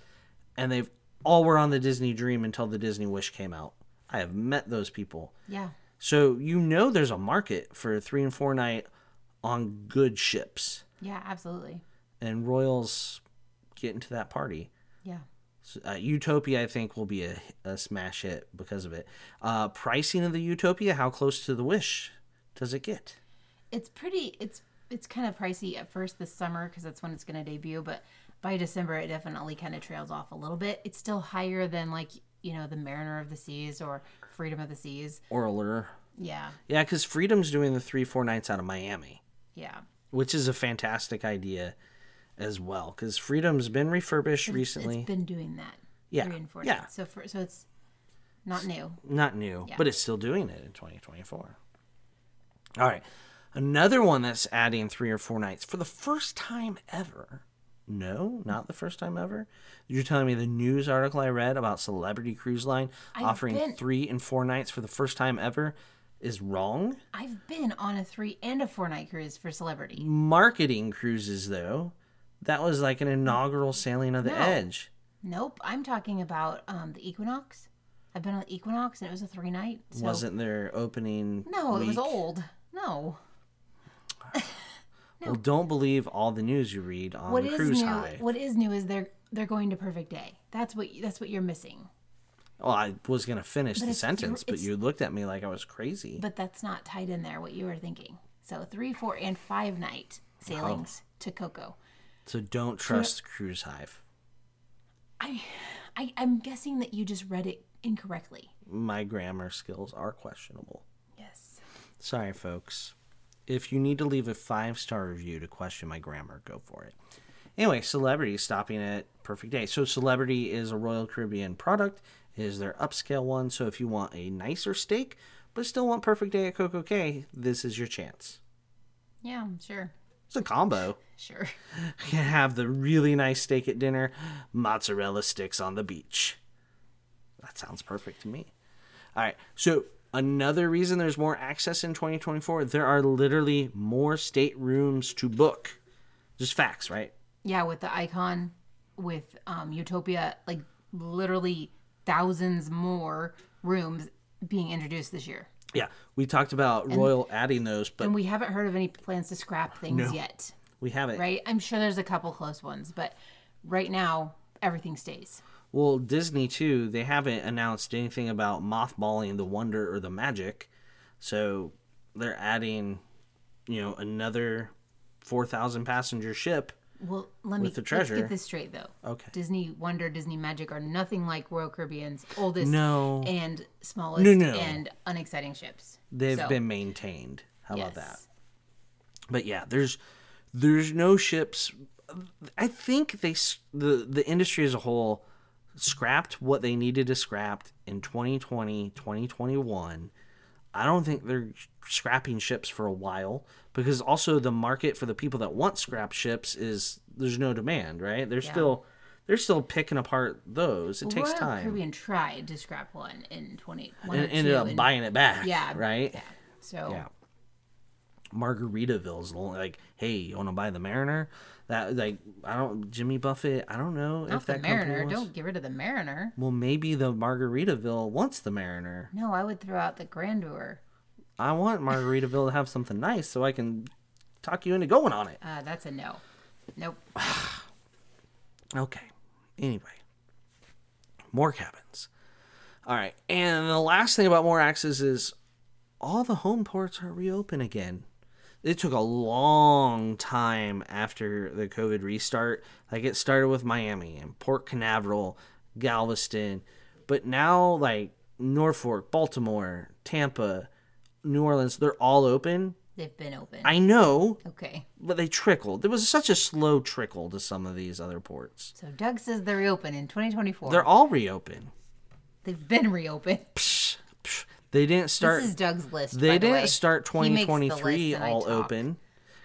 [SPEAKER 2] And they've all were on the Disney Dream until the Disney Wish came out. I have met those people.
[SPEAKER 3] Yeah.
[SPEAKER 2] So you know there's a market for three and four night on good ships.
[SPEAKER 3] Yeah. Absolutely.
[SPEAKER 2] And Royals get into that party.
[SPEAKER 3] Yeah.
[SPEAKER 2] So, uh, Utopia, I think, will be a, a smash hit because of it. Uh, pricing of the Utopia, how close to the Wish does it get?
[SPEAKER 3] It's pretty. It's it's kind of pricey at first this summer because that's when it's going to debut, but by December it definitely kind of trails off a little bit. It's still higher than like you know the Mariner of the Seas or Freedom of the Seas.
[SPEAKER 2] Or Allure?
[SPEAKER 3] Yeah.
[SPEAKER 2] Yeah, because Freedom's doing the three, four nights out of Miami.
[SPEAKER 3] Yeah.
[SPEAKER 2] which is a fantastic idea as well because freedom's been refurbished recently
[SPEAKER 3] It's been doing that.
[SPEAKER 2] Yeah,
[SPEAKER 3] Three and four
[SPEAKER 2] yeah.
[SPEAKER 3] So for so it's not new.
[SPEAKER 2] not new
[SPEAKER 3] Yeah.
[SPEAKER 2] but it's still doing it in 2024 all right another one that's adding three or four nights for the first time ever no not the first time ever you're telling me the news article i read about celebrity cruise line
[SPEAKER 3] I've
[SPEAKER 2] offering
[SPEAKER 3] been-
[SPEAKER 2] three and four nights for the first time ever is wrong
[SPEAKER 3] I've been on a three and a four night cruise for celebrity.
[SPEAKER 2] marketing cruises though that was like an inaugural sailing of the
[SPEAKER 3] No.
[SPEAKER 2] edge
[SPEAKER 3] Nope. I'm talking about um the Equinox. I've been on the Equinox and it was a three night. So
[SPEAKER 2] wasn't their opening
[SPEAKER 3] no, it was old. No.
[SPEAKER 2] Well, don't believe all the news you read on
[SPEAKER 3] What is
[SPEAKER 2] Cruise
[SPEAKER 3] new?
[SPEAKER 2] High.
[SPEAKER 3] What is new is they're they're going to Perfect Day. That's what that's what you're missing.
[SPEAKER 2] Well, I was gonna finish the sentence, but you looked at me like I was crazy.
[SPEAKER 3] But that's not tied in there. What you were thinking. So three, four, and five night sailings to Coco.
[SPEAKER 2] So don't trust Cruise Hive.
[SPEAKER 3] I, I I'm guessing that you just read it incorrectly.
[SPEAKER 2] My grammar skills are questionable.
[SPEAKER 3] Yes.
[SPEAKER 2] Sorry, folks. If you need to leave a five star review to question my grammar, go for it. Anyway, Celebrity stopping at Perfect Day. So Celebrity is a Royal Caribbean product. It is their upscale one. So if you want a nicer steak but still want Perfect Day at Coco Cay, this is your chance.
[SPEAKER 3] Yeah. Sure.
[SPEAKER 2] It's a combo.
[SPEAKER 3] Sure.
[SPEAKER 2] You can have the really nice steak at dinner, mozzarella sticks on the beach. That sounds perfect to me. All right. So, another reason there's more access in 2024, there are literally more staterooms to book. Just facts, right?
[SPEAKER 3] Yeah, with the icon, with um, Utopia, like literally thousands more rooms being introduced this year.
[SPEAKER 2] Yeah. We talked about Royal adding those, but
[SPEAKER 3] And we haven't heard of any plans to scrap things
[SPEAKER 2] No.
[SPEAKER 3] yet,
[SPEAKER 2] we haven't.
[SPEAKER 3] right? I'm sure there's a couple close ones, but right now, everything stays.
[SPEAKER 2] Well, Disney too, they haven't announced anything about mothballing the Wonder or the Magic. So they're adding, you know, another 4,000 passenger ship.
[SPEAKER 3] Well, let me
[SPEAKER 2] With the treasure.
[SPEAKER 3] get this straight though.
[SPEAKER 2] Okay.
[SPEAKER 3] Disney Wonder, Disney Magic are nothing like Royal Caribbean's oldest
[SPEAKER 2] No.
[SPEAKER 3] and smallest
[SPEAKER 2] No, no.
[SPEAKER 3] and unexciting ships.
[SPEAKER 2] They've
[SPEAKER 3] So,
[SPEAKER 2] been maintained. How about that? But yeah, there's there's no ships. I think they the the industry as a whole scrapped what they needed to scrap in 2020, 2021. I don't think they're scrapping ships for a while because also the market for the people that want scrap ships is there's no demand, right? They're still they're still picking apart those. It takes
[SPEAKER 3] Royal
[SPEAKER 2] time.
[SPEAKER 3] Caribbean tried to scrap one in 20
[SPEAKER 2] and ended up
[SPEAKER 3] in-
[SPEAKER 2] buying it back.
[SPEAKER 3] Yeah,
[SPEAKER 2] Right?
[SPEAKER 3] Yeah. So
[SPEAKER 2] Yeah. Margaritaville's like, hey, you want to buy the Mariner? That like, I don't Jimmy Buffett. I don't know
[SPEAKER 3] not
[SPEAKER 2] if
[SPEAKER 3] the
[SPEAKER 2] that
[SPEAKER 3] Mariner.
[SPEAKER 2] wants.
[SPEAKER 3] Don't get rid of the Mariner.
[SPEAKER 2] Well, maybe the Margaritaville wants the Mariner.
[SPEAKER 3] No, I would throw out the Grandeur.
[SPEAKER 2] I want Margaritaville to have something nice so I can talk you into going on it.
[SPEAKER 3] Uh, that's a no. Nope.
[SPEAKER 2] Okay. Anyway, more cabins. All right, and the last thing about more axes is all the home ports are reopen again. It took a long time after the COVID restart. Like it started with Miami and Port Canaveral, Galveston, but now like Norfolk, Baltimore, Tampa, New Orleans, they're all open.
[SPEAKER 3] They've been open.
[SPEAKER 2] I know,
[SPEAKER 3] okay.
[SPEAKER 2] but they trickled. There was such a slow trickle to some of these other ports.
[SPEAKER 3] So Doug says they're reopen in 2024.
[SPEAKER 2] They're all reopened.
[SPEAKER 3] They've been reopened.
[SPEAKER 2] They didn't start.
[SPEAKER 3] this is Doug's list.
[SPEAKER 2] they
[SPEAKER 3] by
[SPEAKER 2] didn't
[SPEAKER 3] way.
[SPEAKER 2] start
[SPEAKER 3] He the
[SPEAKER 2] 2023
[SPEAKER 3] list and I
[SPEAKER 2] all open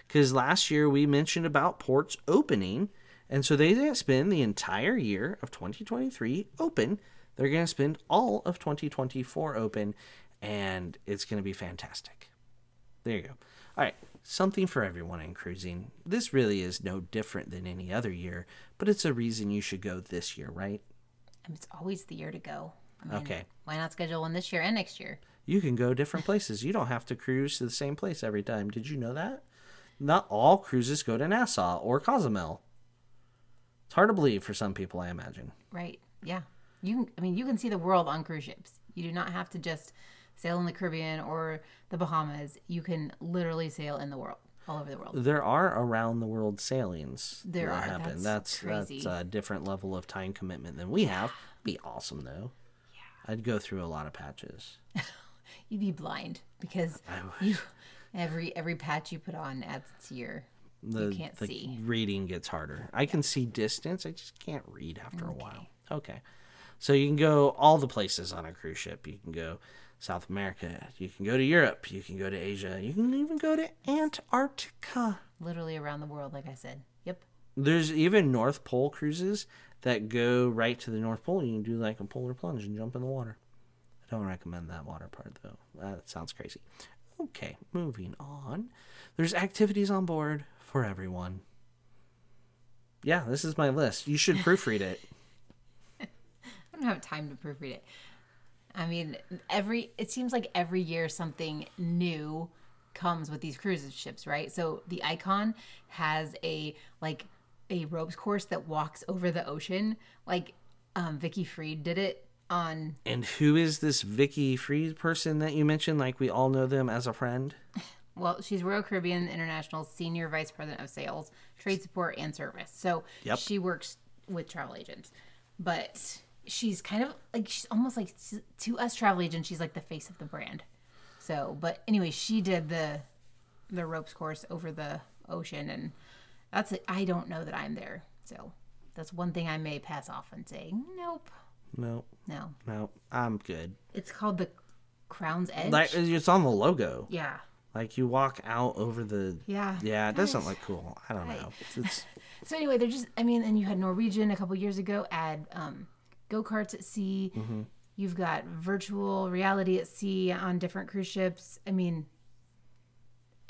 [SPEAKER 2] because last year we mentioned about ports opening, and so they didn't spend the entire year of 2023 open. They're going to spend all of 2024 open, and it's going to be fantastic. There you go. All right, something for everyone in cruising. This really is no different than any other year, but it's a reason you should go this year, right?
[SPEAKER 3] And It's always the year to go.
[SPEAKER 2] Okay.
[SPEAKER 3] Why not schedule one this year and next year?
[SPEAKER 2] You can go different places. You don't have to cruise to the same place every time. Did you know that? Not all cruises go to Nassau or Cozumel. It's hard to believe for some people, I imagine.
[SPEAKER 3] Right. Yeah. You. I mean, you can see the world on cruise ships. You do not have to just sail in the Caribbean or the Bahamas. You can literally sail in the world, all over the world.
[SPEAKER 2] There are around the world sailings
[SPEAKER 3] There
[SPEAKER 2] that
[SPEAKER 3] are.
[SPEAKER 2] happen.
[SPEAKER 3] That's
[SPEAKER 2] That's
[SPEAKER 3] crazy.
[SPEAKER 2] that's a different level of time commitment than we have. Be awesome though. I'd go through a lot of patches.
[SPEAKER 3] You'd be blind because you every every patch you put on adds to your.
[SPEAKER 2] The,
[SPEAKER 3] can't
[SPEAKER 2] the
[SPEAKER 3] see.
[SPEAKER 2] reading gets harder. I can see distance. I just can't read after a while. Okay. So you can go all the places on a cruise ship. You can go South America. You can go to Europe. You can go to Asia. You can even go to Antarctica.
[SPEAKER 3] Literally around the world, like I said. Yep.
[SPEAKER 2] There's even North Pole cruises that go right to the North Pole. You can do like a polar plunge and jump in the water. I don't recommend that water part though. That sounds crazy. Okay, moving on. There's activities on board for everyone. Yeah, this is my list. You should proofread it.
[SPEAKER 3] I don't have time to proofread it. I mean, every it seems like every year something new comes with these cruise ships, right? So the Icon has a like a ropes course that walks over the ocean, like um, Vicky Freed did it on.
[SPEAKER 2] And who is this Vicky Freed person that you mentioned? Like we all know them as a friend.
[SPEAKER 3] Well, she's Royal Caribbean International Senior Vice President of Sales, Trade Support, and Service. So
[SPEAKER 2] Yep.
[SPEAKER 3] she works with travel agents, but she's kind of like she's almost like to us travel agents, she's like the face of the brand. So, but anyway, she did the the ropes course over the ocean, and that's it. I don't know that I'm there, so that's one thing I may pass off and say nope,
[SPEAKER 2] No,
[SPEAKER 3] no.
[SPEAKER 2] no, I'm good.
[SPEAKER 3] It's called the Crown's Edge.
[SPEAKER 2] Like it's on the logo.
[SPEAKER 3] yeah,
[SPEAKER 2] Like you walk out over the.
[SPEAKER 3] yeah,
[SPEAKER 2] Yeah, it doesn't look cool. I don't know. It's, it's
[SPEAKER 3] So anyway, they're just. I mean, and you had Norwegian a couple years ago add um, go karts at sea.
[SPEAKER 2] Mm-hmm.
[SPEAKER 3] You've got virtual reality at sea on different cruise ships. I mean,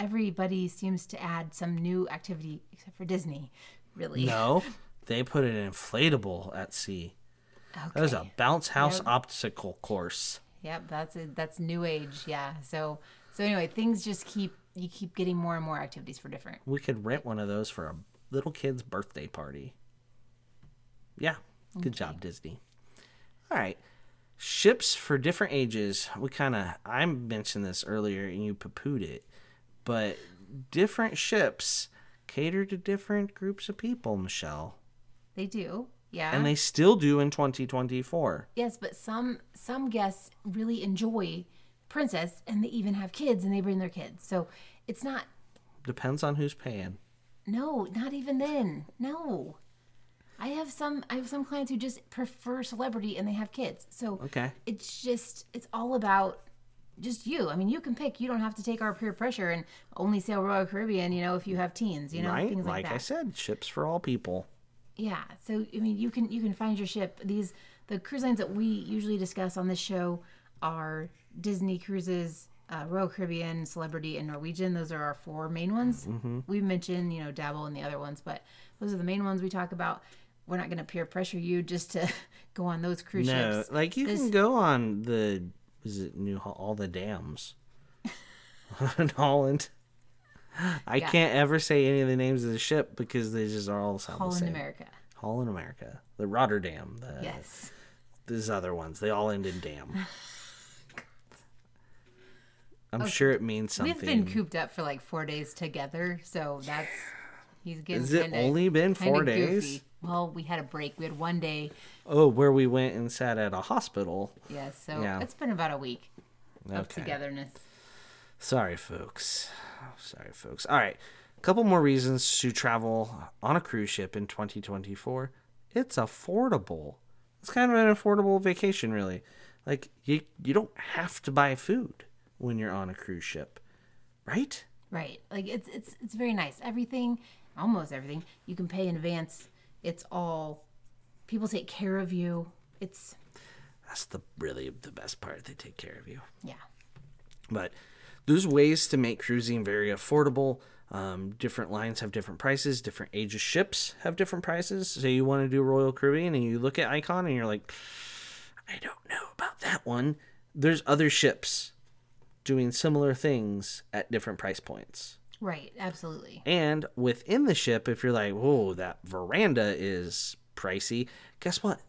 [SPEAKER 3] everybody seems to add some new activity, except for Disney. Really?
[SPEAKER 2] no. They put an inflatable at sea. That was a bounce house
[SPEAKER 3] Yep.
[SPEAKER 2] obstacle course.
[SPEAKER 3] Yep, that's a, that's new age. Yeah. So so anyway, things just keep you keep getting more and more activities for different.
[SPEAKER 2] We could rent one of those for a little kid's birthday party. Yeah. Good job, Disney. All right. Ships for different ages. We kind of, I mentioned this earlier and you poo pooed it, but different ships cater to different groups of people, Michelle.
[SPEAKER 3] They do. Yeah.
[SPEAKER 2] And they still do in 2024.
[SPEAKER 3] Yes, but some some guests really enjoy Princess, and they even have kids, and they bring their kids. So it's not
[SPEAKER 2] Depends on who's paying.
[SPEAKER 3] No, not even then. No. I have some I have some clients who just prefer celebrity and they have kids. So
[SPEAKER 2] Okay.
[SPEAKER 3] it's just it's all about just you. I mean, you can pick. You don't have to take our peer pressure and only sail Royal Caribbean, you know, if you have teens, you know,
[SPEAKER 2] right?
[SPEAKER 3] things like,
[SPEAKER 2] Like
[SPEAKER 3] that.
[SPEAKER 2] I said, ships for all people.
[SPEAKER 3] Yeah. So I mean, you can you can find your ship. These the cruise lines that we usually discuss on this show are Disney cruises, uh, Royal Caribbean, Celebrity, and Norwegian. Those are our four main ones.
[SPEAKER 2] Mm-hmm.
[SPEAKER 3] We mentioned you know Dabble and the other ones, but those are the main ones we talk about. We're not going to peer pressure you just to go on those cruise
[SPEAKER 2] No,
[SPEAKER 3] ships.
[SPEAKER 2] like you
[SPEAKER 3] This-
[SPEAKER 2] can go on the is it New all the dams in Holland. I
[SPEAKER 3] Yeah.
[SPEAKER 2] can't ever say any of the names of the ship because they just are all sound the
[SPEAKER 3] Holland,
[SPEAKER 2] same.
[SPEAKER 3] America.
[SPEAKER 2] Holland, America, the Rotterdam, the
[SPEAKER 3] Yes.
[SPEAKER 2] these other ones, they all end in dam. I'm sure it means something.
[SPEAKER 3] We've been cooped up for like four days together, so that's he's getting.
[SPEAKER 2] Has it
[SPEAKER 3] kinda-
[SPEAKER 2] only been four
[SPEAKER 3] goofy.
[SPEAKER 2] days?
[SPEAKER 3] Well, we had a break. We had one day.
[SPEAKER 2] Oh, where we went and sat at a hospital.
[SPEAKER 3] Yes, so
[SPEAKER 2] Yeah.
[SPEAKER 3] it's been about a week of togetherness.
[SPEAKER 2] Sorry, folks. Sorry, folks. All right. A couple more reasons to travel on a cruise ship in 2024. It's affordable. It's kind of an affordable vacation, really. Like you, you don't have to buy food when you're on a cruise ship, right?
[SPEAKER 3] Right. Like it's it's it's very nice. Everything, almost everything, you can pay in advance. It's all people take care of you. It's
[SPEAKER 2] That's the really the best part. They take care of you.
[SPEAKER 3] yeah.
[SPEAKER 2] But there's ways to make cruising very affordable. Um, different lines have different prices. Different age of ships have different prices. Say you want to do Royal Caribbean and you look at Icon and you're like, I don't know about that one. There's other ships doing similar things at different price points.
[SPEAKER 3] Right, absolutely.
[SPEAKER 2] And within the ship, if you're like, whoa, that veranda is pricey, guess what?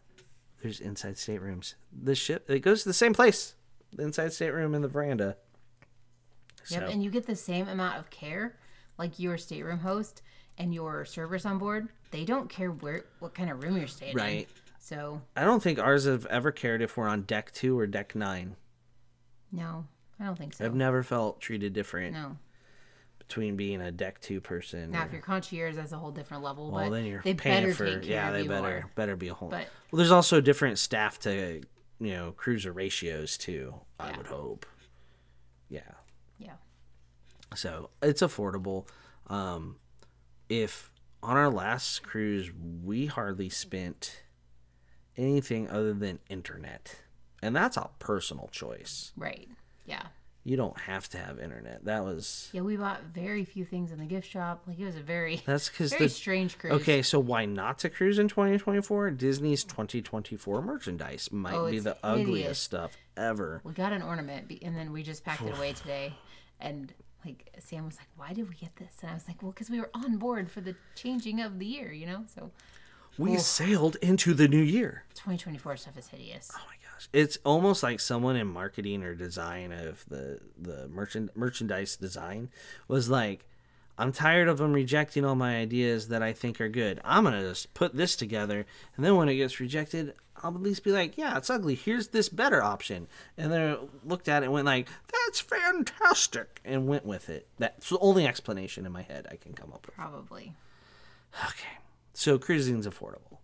[SPEAKER 2] There's inside staterooms. The ship, it goes to the same place. The inside stateroom and the veranda.
[SPEAKER 3] Yep,
[SPEAKER 2] So-
[SPEAKER 3] and you get the same amount of care like your stateroom host and your servers on board. They don't care where what kind of room you're staying in.
[SPEAKER 2] Right.
[SPEAKER 3] So,
[SPEAKER 2] I don't think ours have ever cared if we're on deck two or deck nine.
[SPEAKER 3] no, I don't think so.
[SPEAKER 2] I've never felt treated different
[SPEAKER 3] no.
[SPEAKER 2] Between being a deck two person.
[SPEAKER 3] Now,
[SPEAKER 2] or-
[SPEAKER 3] if you're concierge, that's a whole different level.
[SPEAKER 2] well,
[SPEAKER 3] but
[SPEAKER 2] then you're
[SPEAKER 3] they
[SPEAKER 2] paying
[SPEAKER 3] better
[SPEAKER 2] for
[SPEAKER 3] take care
[SPEAKER 2] yeah,
[SPEAKER 3] of
[SPEAKER 2] they better
[SPEAKER 3] more.
[SPEAKER 2] better be a whole.
[SPEAKER 3] But-
[SPEAKER 2] well, there's also different staff to you know cruiser ratios too. I
[SPEAKER 3] Yeah.
[SPEAKER 2] would hope. Yeah.
[SPEAKER 3] Yeah.
[SPEAKER 2] So it's affordable. Um, if on our last cruise we hardly spent anything other than internet, and that's a personal choice.
[SPEAKER 3] Right. Yeah.
[SPEAKER 2] You don't have to have internet. That was
[SPEAKER 3] Yeah, we bought very few things in the gift shop. Like it was a very
[SPEAKER 2] that's because
[SPEAKER 3] very
[SPEAKER 2] the
[SPEAKER 3] strange cruise.
[SPEAKER 2] okay. So why not to cruise in 2024? Disney's 2024 merchandise might
[SPEAKER 3] Oh,
[SPEAKER 2] be the ugliest stuff ever.
[SPEAKER 3] We got an ornament and then we just packed it away today. And like Sam was like, "Why did we get this?" And I was like, "Well, because we were on board for the changing of the year, you know." So
[SPEAKER 2] We sailed into the new year.
[SPEAKER 3] 2024 stuff is hideous.
[SPEAKER 2] Oh my gosh. It's almost like someone in marketing or design of the the merchant merchandise design was like I'm tired of them rejecting all my ideas that I think are good. I'm going to just put this together and then when it gets rejected, I'll at least be like, yeah, it's ugly. Here's this better option. And then looked at it and went like, that's fantastic and went with it. That's the only explanation in my head I can come up with.
[SPEAKER 3] Probably.
[SPEAKER 2] Okay. So cruising's affordable.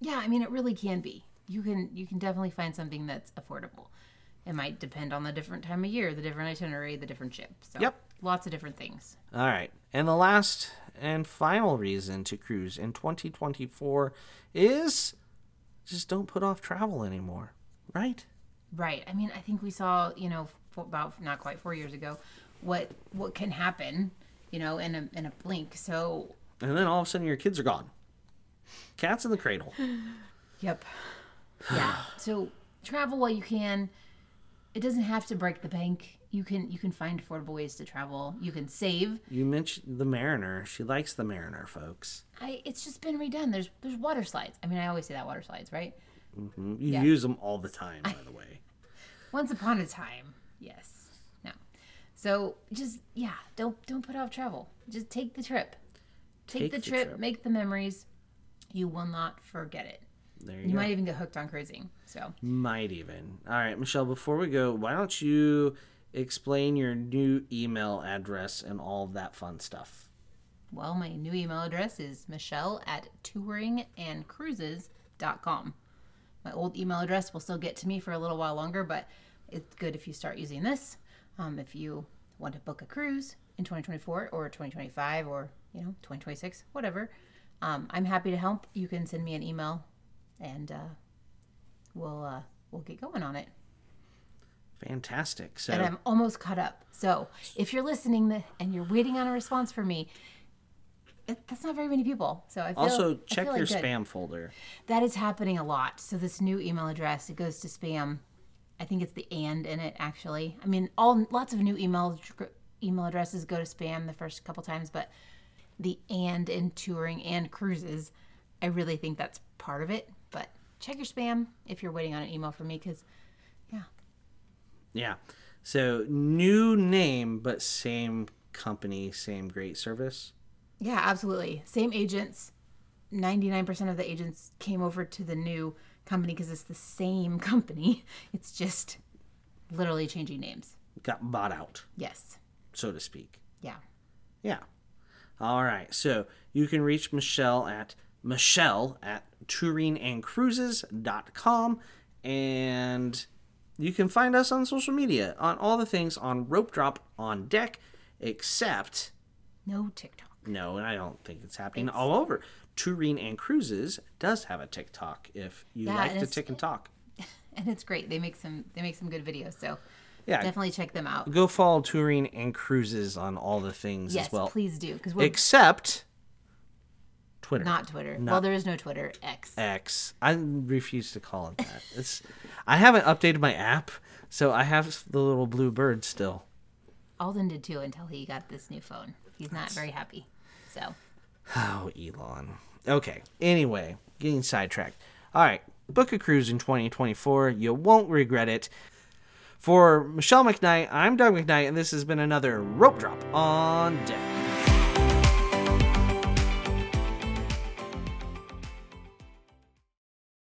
[SPEAKER 3] Yeah, I mean it really can be. You can you can definitely find something that's affordable. It might depend on the different time of year, the different itinerary, the different ship. So
[SPEAKER 2] Yep.
[SPEAKER 3] lots of different things.
[SPEAKER 2] All right. And the last and final reason to cruise in 2024 is just don't put off travel anymore, right?
[SPEAKER 3] Right. I mean, I think we saw, you know, about not quite 4 years ago what what can happen, you know, in a in a blink. So,
[SPEAKER 2] And then all of a sudden your kids are gone. Cats in the cradle.
[SPEAKER 3] Yep. Yeah. So travel while you can. It doesn't have to break the bank. You can you can find affordable ways to travel. You can save.
[SPEAKER 2] You mentioned the Mariner. She likes the Mariner, folks.
[SPEAKER 3] I it's just been redone. There's there's water slides. I mean, I always say that water slides, right? Mm-hmm.
[SPEAKER 2] You
[SPEAKER 3] Yeah.
[SPEAKER 2] use them all the time, by the way.
[SPEAKER 3] Once upon a time, yes. No. So just yeah, don't don't put off travel. Just take the trip. Take,
[SPEAKER 2] Take
[SPEAKER 3] the,
[SPEAKER 2] the
[SPEAKER 3] trip,
[SPEAKER 2] trip.
[SPEAKER 3] Make the memories. You will not forget it.
[SPEAKER 2] There you,
[SPEAKER 3] You might even get hooked on cruising. So
[SPEAKER 2] Might even. All right, Michelle, before we go, why don't you explain your new email address and all of that fun stuff?
[SPEAKER 3] Well, my new email address is michelle at touringandcruises.com. My old email address will still get to me for a little while longer, but it's good if you start using this. Um, if you want to book a cruise in 2024 or 2025 or, you know, 2026, whatever, um, I'm happy to help. You can send me an email and uh, we'll, uh, we'll get going on it.
[SPEAKER 2] Fantastic. So
[SPEAKER 3] and I'm almost caught up. So if you're listening and you're waiting on a response from me, it, that's not very many people. So I feel
[SPEAKER 2] also
[SPEAKER 3] I
[SPEAKER 2] check
[SPEAKER 3] feel
[SPEAKER 2] your
[SPEAKER 3] like
[SPEAKER 2] spam folder.
[SPEAKER 3] That is happening a lot. So this new email address, it goes to spam. I think it's the and in it actually. I mean, all lots of new email email addresses go to spam the first couple times, but the and in touring and cruises, I really think that's part of it. Check your spam if you're waiting on an email from me, because yeah,
[SPEAKER 2] Yeah. So new name, but same company, same great service.
[SPEAKER 3] Yeah, absolutely. Same agents. 99% of the agents came over to the new company because it's the same company. It's just literally changing names.
[SPEAKER 2] Got bought out,
[SPEAKER 3] Yes.
[SPEAKER 2] so to speak.
[SPEAKER 3] Yeah.
[SPEAKER 2] Yeah. All right. So you can reach Michelle at Michelle at touringandcruises.com and Cruises.com. And you can find us on social media on all the things on Rope Drop on Deck, except
[SPEAKER 3] No TikTok.
[SPEAKER 2] no, and I don't think it's happening all over. Touring and Cruises does have a TikTok if you
[SPEAKER 3] Yeah,
[SPEAKER 2] like to tick and talk.
[SPEAKER 3] And it's great. They make some they make some good videos. So
[SPEAKER 2] Yeah.
[SPEAKER 3] definitely check them out.
[SPEAKER 2] Go follow Touring and Cruises on all the things
[SPEAKER 3] Yes,
[SPEAKER 2] as well.
[SPEAKER 3] please do. Because
[SPEAKER 2] Except Twitter.
[SPEAKER 3] not Twitter. well, there is no Twitter. X.
[SPEAKER 2] X. I refuse to call it that. It's I haven't updated my app, so I have the little blue bird still.
[SPEAKER 3] Alden did too until he got this new phone. He's not very happy. So
[SPEAKER 2] Oh, Elon. Okay. Anyway, getting sidetracked. All right. Book a cruise in 2024. You won't regret it. For Michelle McKnight, I'm Doug McKnight, and this has been another Rope Drop on Deck.